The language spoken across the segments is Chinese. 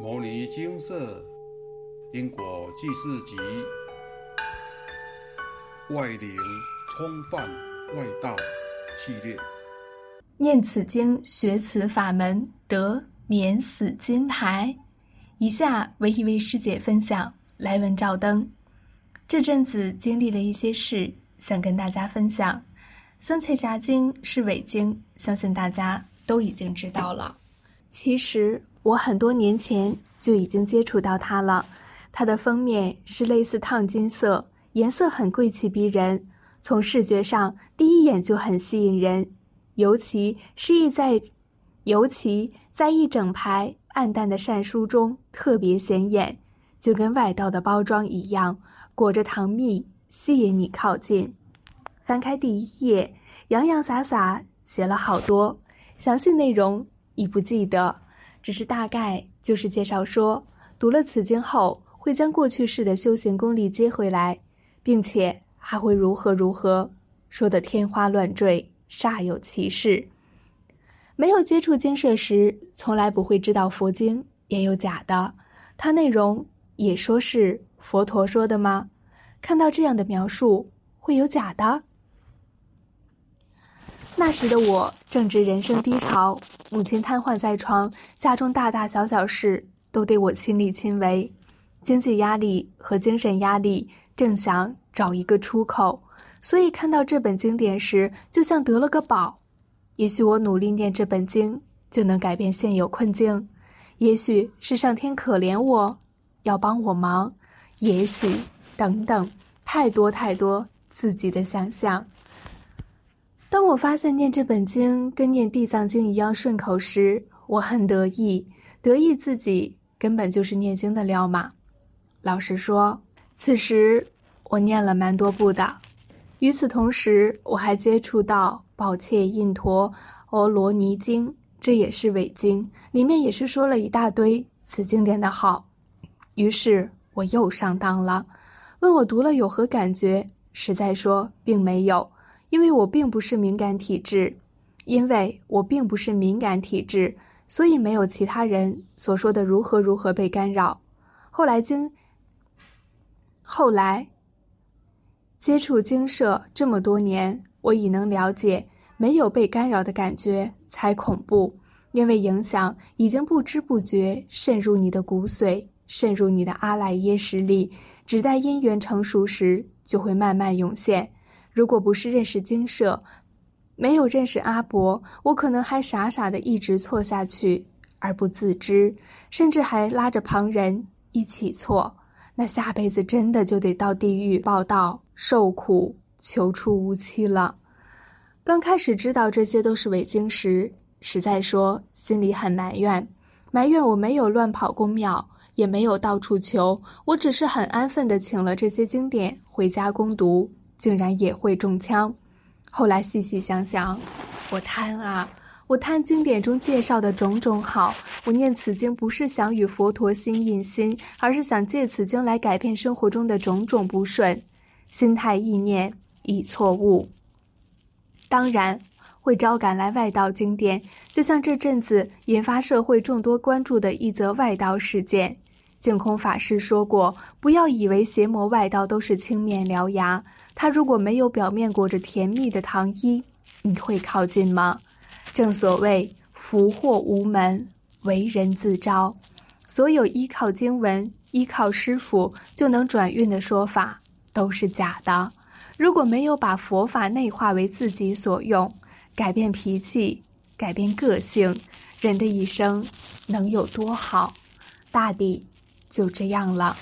《摩尼金色因果记事集》外灵冲犯外道系列，念此经学此法门得免死金牌。以下为一位师姐分享来文照灯。这阵子经历了一些事，想跟大家分享。《僧切扎经》是伪经，相信大家都已经知道了。其实我很多年前就已经接触到它了。它的封面是类似烫金色，颜色很贵气逼人，从视觉上第一眼就很吸引人，尤其是意在，尤其在一整排暗淡的扇书中特别显眼，就跟外道的包装一样，裹着糖蜜，吸引你靠近。翻开第一页，洋洋洒洒写了好多，详细内容已不记得，只是大概就是介绍说，读了此经后会将过去式的修行功力接回来，并且还会如何如何，说的天花乱坠，煞有其事。没有接触经社时，从来不会知道佛经也有假的，它内容也说是佛陀说的吗？看到这样的描述，会有假的？那时的我正值人生低潮，母亲瘫痪在床，家中大大小小事都得我亲力亲为，经济压力和精神压力正想找一个出口，所以看到这本经典时，就像得了个宝。也许我努力念这本经就能改变现有困境，也许是上天可怜我，要帮我忙，也许等等，太多太多自己的想象。当我发现念这本经跟念地藏经一样顺口时，我很得意，得意自己根本就是念经的料嘛。老实说，此时我念了蛮多部的。与此同时，我还接触到《宝切印陀欧罗尼经》，这也是伪经，里面也是说了一大堆此经典的好。于是我又上当了。问我读了有何感觉？实在说，并没有。因为我并不是敏感体质，因为我并不是敏感体质，所以没有其他人所说的如何如何被干扰。后来经后来接触经社这么多年，我已能了解，没有被干扰的感觉才恐怖，因为影响已经不知不觉渗入你的骨髓，渗入你的阿赖耶识里，只待因缘成熟时，就会慢慢涌现。如果不是认识经社，没有认识阿伯，我可能还傻傻的一直错下去而不自知，甚至还拉着旁人一起错。那下辈子真的就得到地狱报道、受苦、求出无期了。刚开始知道这些都是伪经时，实在说心里很埋怨，埋怨我没有乱跑公庙，也没有到处求，我只是很安分的请了这些经典回家攻读。竟然也会中枪。后来细细想想，我贪啊！我贪经典中介绍的种种好。我念此经不是想与佛陀心印心，而是想借此经来改变生活中的种种不顺。心态意念已错误，当然会招赶来外道经典。就像这阵子引发社会众多关注的一则外道事件。净空法师说过：“不要以为邪魔外道都是青面獠牙，他如果没有表面裹着甜蜜的糖衣，你会靠近吗？”正所谓“福祸无门，为人自招”。所有依靠经文、依靠师傅就能转运的说法都是假的。如果没有把佛法内化为自己所用，改变脾气，改变个性，人的一生能有多好？大抵。就这样了，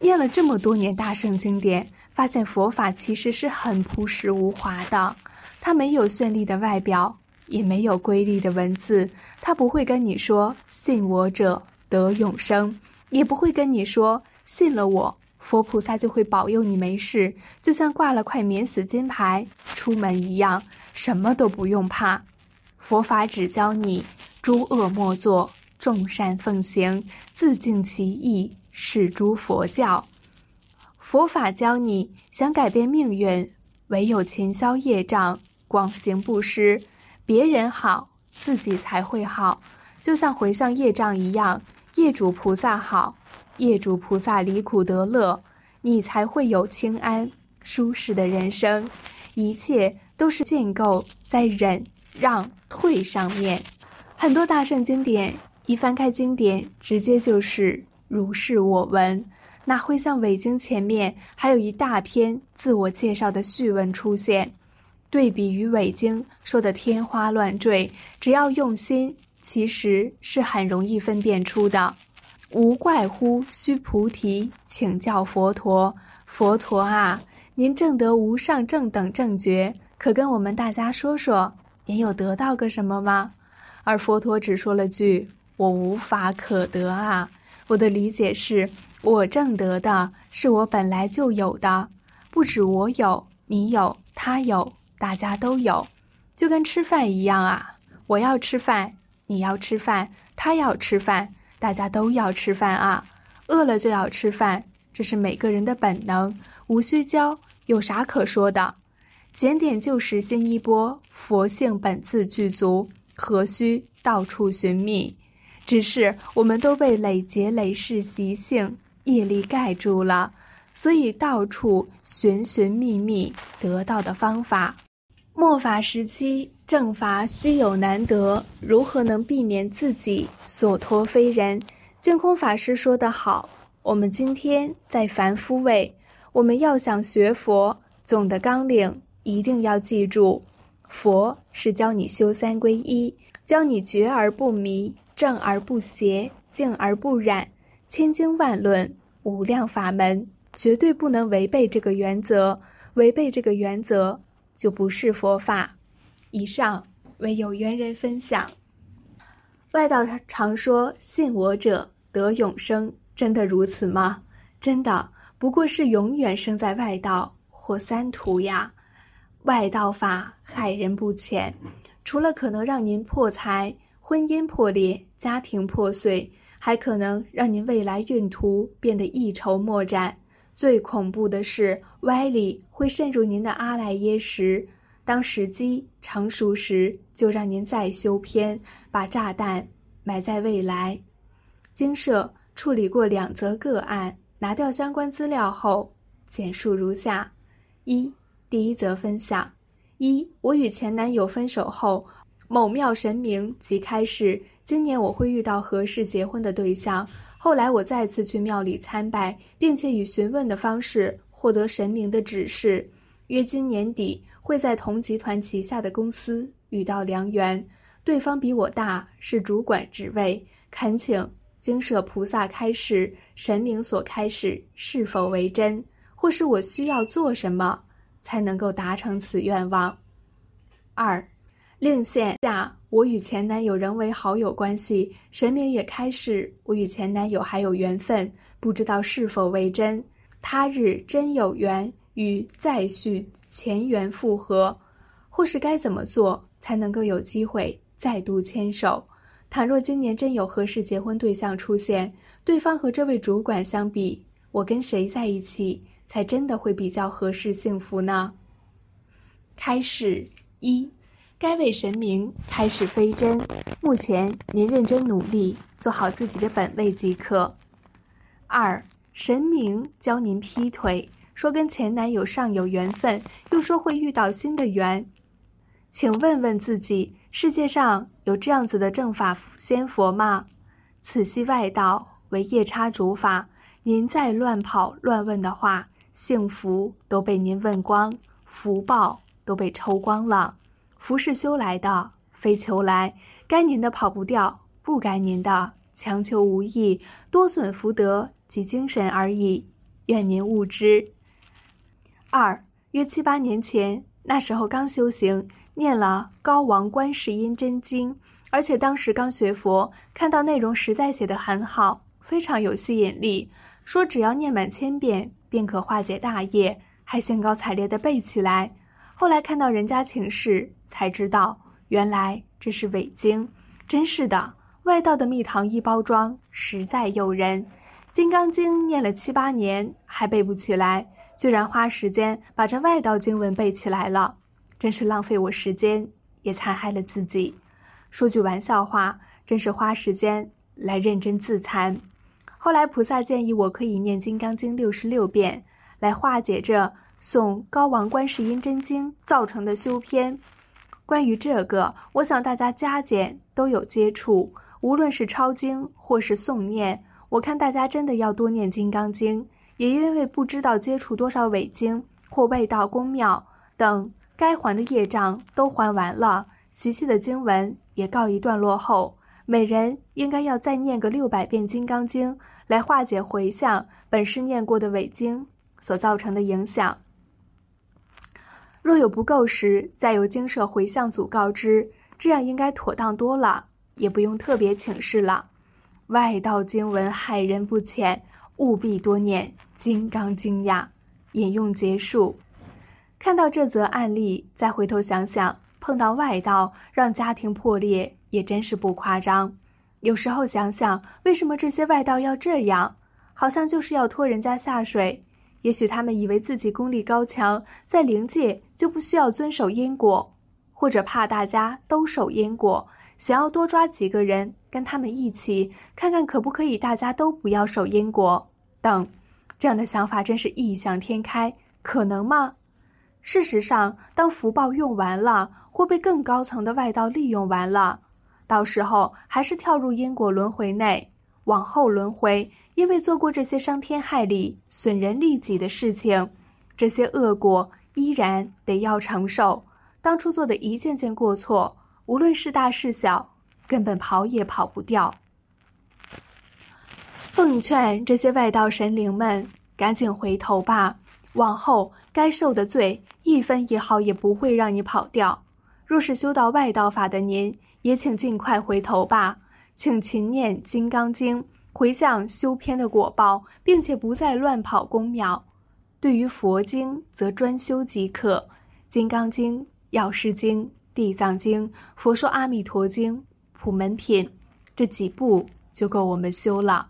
念了这么多年大圣经典，发现佛法其实是很朴实无华的。它没有绚丽的外表，也没有瑰丽的文字。它不会跟你说“信我者得永生”，也不会跟你说“信了我，佛菩萨就会保佑你没事”，就像挂了块免死金牌出门一样，什么都不用怕。佛法只教你诸恶莫作。众善奉行，自净其意，是诸佛教。佛法教你想改变命运，唯有勤消业障，广行布施，别人好，自己才会好。就像回向业障一样，业主菩萨好，业主菩萨离苦得乐，你才会有清安舒适的人生。一切都是建构在忍让退上面。很多大圣经典一翻开经典，直接就是如是我闻，哪会像伪经前面还有一大篇自我介绍的序文出现？对比于伪经说的天花乱坠，只要用心。其实是很容易分辨出的，无怪乎须菩提请教佛陀。佛陀啊，您正得无上正等正觉，可跟我们大家说说，您有得到个什么吗？而佛陀只说了句：“我无法可得啊。”我的理解是，我正得的是我本来就有的，不止我有，你有，他有，大家都有，就跟吃饭一样啊。我要吃饭。你要吃饭，他要吃饭，大家都要吃饭啊！饿了就要吃饭，这是每个人的本能，无需教，有啥可说的？检点旧时新一波，佛性本自具足，何须到处寻觅？只是我们都被累劫累世习性业力盖住了，所以到处寻寻觅觅得到的方法。末法时期。正法稀有难得，如何能避免自己所托非人？净空法师说得好：“我们今天在凡夫位，我们要想学佛，总的纲领一定要记住：佛是教你修三皈依，教你觉而不迷，正而不邪，静而不染。千经万论，无量法门，绝对不能违背这个原则。违背这个原则，就不是佛法。”以上为有缘人分享。外道常说“信我者得永生”，真的如此吗？真的不过是永远生在外道或三途呀。外道法害人不浅，除了可能让您破财、婚姻破裂、家庭破碎，还可能让您未来运途变得一筹莫展。最恐怖的是，歪理会渗入您的阿赖耶识。当时机成熟时，就让您再修篇，把炸弹埋在未来。经社处理过两则个案，拿掉相关资料后，简述如下：一、第一则分享：一、我与前男友分手后，某庙神明即开示，今年我会遇到合适结婚的对象。后来我再次去庙里参拜，并且以询问的方式获得神明的指示。约今年底会在同集团旗下的公司遇到良缘，对方比我大，是主管职位。恳请经舍菩萨开示，神明所开示是否为真，或是我需要做什么才能够达成此愿望？二，另现下我与前男友仍为好友关系，神明也开示我与前男友还有缘分，不知道是否为真。他日真有缘。与再续前缘复合，或是该怎么做才能够有机会再度牵手？倘若今年真有合适结婚对象出现，对方和这位主管相比，我跟谁在一起才真的会比较合适幸福呢？开始一，该位神明开始飞针，目前您认真努力，做好自己的本位即可。二，神明教您劈腿。说跟前男友尚有缘分，又说会遇到新的缘，请问问自己，世界上有这样子的正法仙佛吗？此系外道为夜叉主法，您再乱跑乱问的话，幸福都被您问光，福报都被抽光了。福是修来的，非求来，该您的跑不掉，不该您的强求无益，多损福德及精神而已。愿您悟之。二约七八年前，那时候刚修行，念了《高王观世音真经》，而且当时刚学佛，看到内容实在写得很好，非常有吸引力。说只要念满千遍，便可化解大业，还兴高采烈地背起来。后来看到人家请示，才知道原来这是伪经。真是的，外道的蜜糖一包装，实在诱人。《金刚经》念了七八年，还背不起来。居然花时间把这外道经文背起来了，真是浪费我时间，也残害了自己。说句玩笑话，真是花时间来认真自残。后来菩萨建议我可以念《金刚经》六十六遍，来化解这诵高王观世音真经造成的修偏。关于这个，我想大家加减都有接触，无论是抄经或是诵念，我看大家真的要多念《金刚经》，也因为不知道接触多少伪经或外道宫庙等，该还的业障都还完了，习气的经文也告一段落后，每人应该要再念个六百遍《金刚经》。来化解回向本是念过的伪经所造成的影响。若有不够时，再由经社回向组告知，这样应该妥当多了，也不用特别请示了。外道经文害人不浅，务必多念《金刚经》呀。引用结束。看到这则案例，再回头想想，碰到外道让家庭破裂，也真是不夸张。有时候想想，为什么这些外道要这样？好像就是要拖人家下水。也许他们以为自己功力高强，在灵界就不需要遵守因果，或者怕大家都守因果，想要多抓几个人跟他们一起，看看可不可以大家都不要守因果等。这样的想法真是异想天开，可能吗？事实上，当福报用完了，或被更高层的外道利用完了。到时候还是跳入因果轮回内，往后轮回，因为做过这些伤天害理、损人利己的事情，这些恶果依然得要承受。当初做的一件件过错，无论是大是小，根本跑也跑不掉。奉劝这些外道神灵们，赶紧回头吧！往后该受的罪，一分一毫也不会让你跑掉。若是修到外道法的您，也请尽快回头吧，请勤念《金刚经》，回向修偏的果报，并且不再乱跑宫庙。对于佛经，则专修即可，《金刚经》《药师经》《地藏经》《佛说阿弥陀经》《普门品》这几部就够我们修了。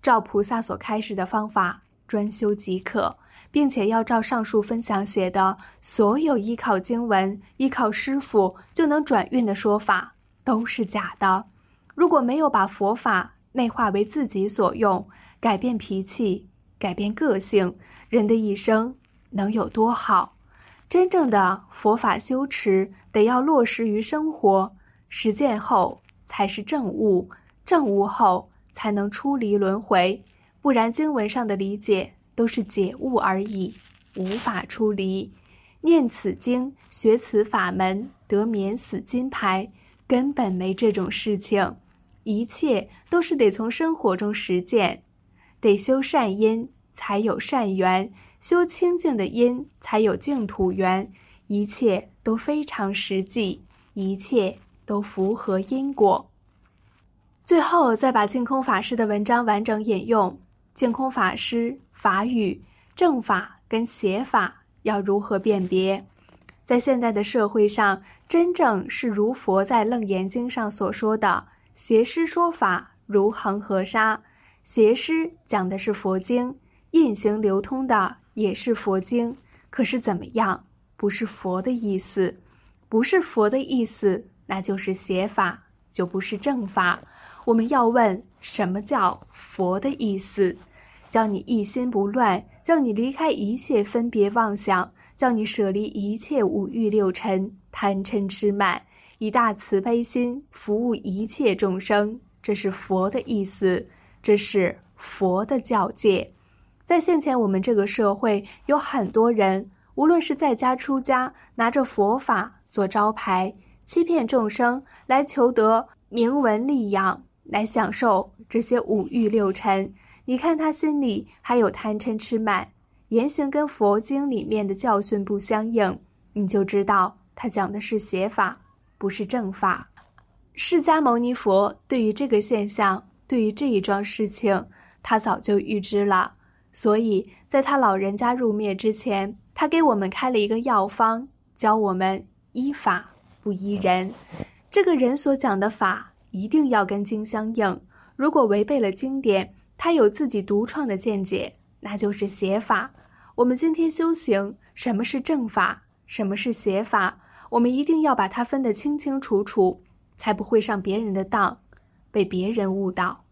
照菩萨所开示的方法专修即可，并且要照上述分享写的所有依靠经文、依靠师傅就能转运的说法。都是假的。如果没有把佛法内化为自己所用，改变脾气，改变个性，人的一生能有多好？真正的佛法修持，得要落实于生活，实践后才是正悟，正悟后才能出离轮回。不然，经文上的理解都是解悟而已，无法出离。念此经，学此法门，得免死金牌。根本没这种事情，一切都是得从生活中实践，得修善因才有善缘，修清净的因才有净土缘，一切都非常实际，一切都符合因果。最后再把净空法师的文章完整引用，净空法师法语正法跟邪法要如何辨别？在现代的社会上，真正是如佛在《楞严经》上所说的“邪师说法如恒河沙”。邪师讲的是佛经，印行流通的也是佛经，可是怎么样？不是佛的意思，不是佛的意思，那就是邪法，就不是正法。我们要问什么叫佛的意思？叫你一心不乱，叫你离开一切分别妄想。叫你舍离一切五欲六尘、贪嗔痴慢，以大慈悲心服务一切众生，这是佛的意思，这是佛的教戒。在现前我们这个社会，有很多人，无论是在家出家，拿着佛法做招牌，欺骗众生，来求得名闻利养，来享受这些五欲六尘。你看他心里还有贪嗔痴慢。言行跟佛经里面的教训不相应，你就知道他讲的是邪法，不是正法。释迦牟尼佛对于这个现象，对于这一桩事情，他早就预知了。所以在他老人家入灭之前，他给我们开了一个药方，教我们依法不依人。这个人所讲的法一定要跟经相应，如果违背了经典，他有自己独创的见解，那就是邪法。我们今天修行，什么是正法，什么是邪法？我们一定要把它分得清清楚楚，才不会上别人的当。被别人误导。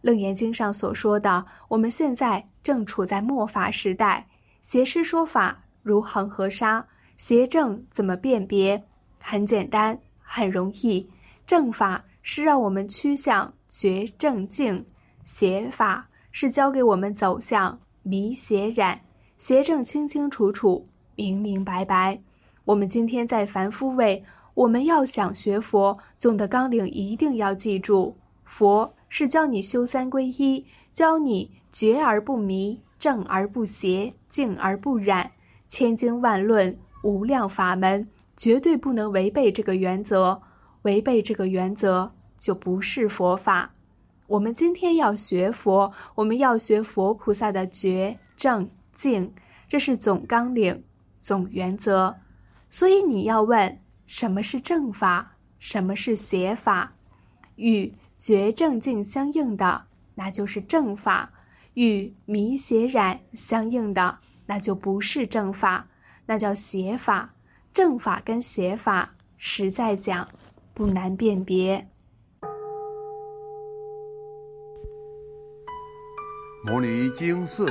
楞严经上所说的，我们现在正处在末法时代，邪师说法如恒河沙，邪正怎么辨别？很简单，很容易。正法是让我们趋向觉正境，邪法是教给我们走向迷邪染。邪正清清楚楚，明明白白。我们今天在凡夫位，我们要想学佛，总的纲领一定要记住：佛是教你修三皈依，教你觉而不迷，正而不邪，静而不染。千经万论，无量法门，绝对不能违背这个原则。违背这个原则，就不是佛法。我们今天要学佛，我们要学佛菩萨的觉正。静，这是总纲领、总原则，所以你要问：什么是正法？什么是邪法？与觉正静相应的，那就是正法；与迷邪染相应的，那就不是正法，那叫邪法。正法跟邪法，实在讲不难辨别。摩尼经寺。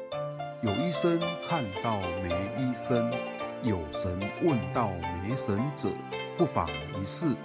有医生看到没医生，有神问到没神者，不妨一试。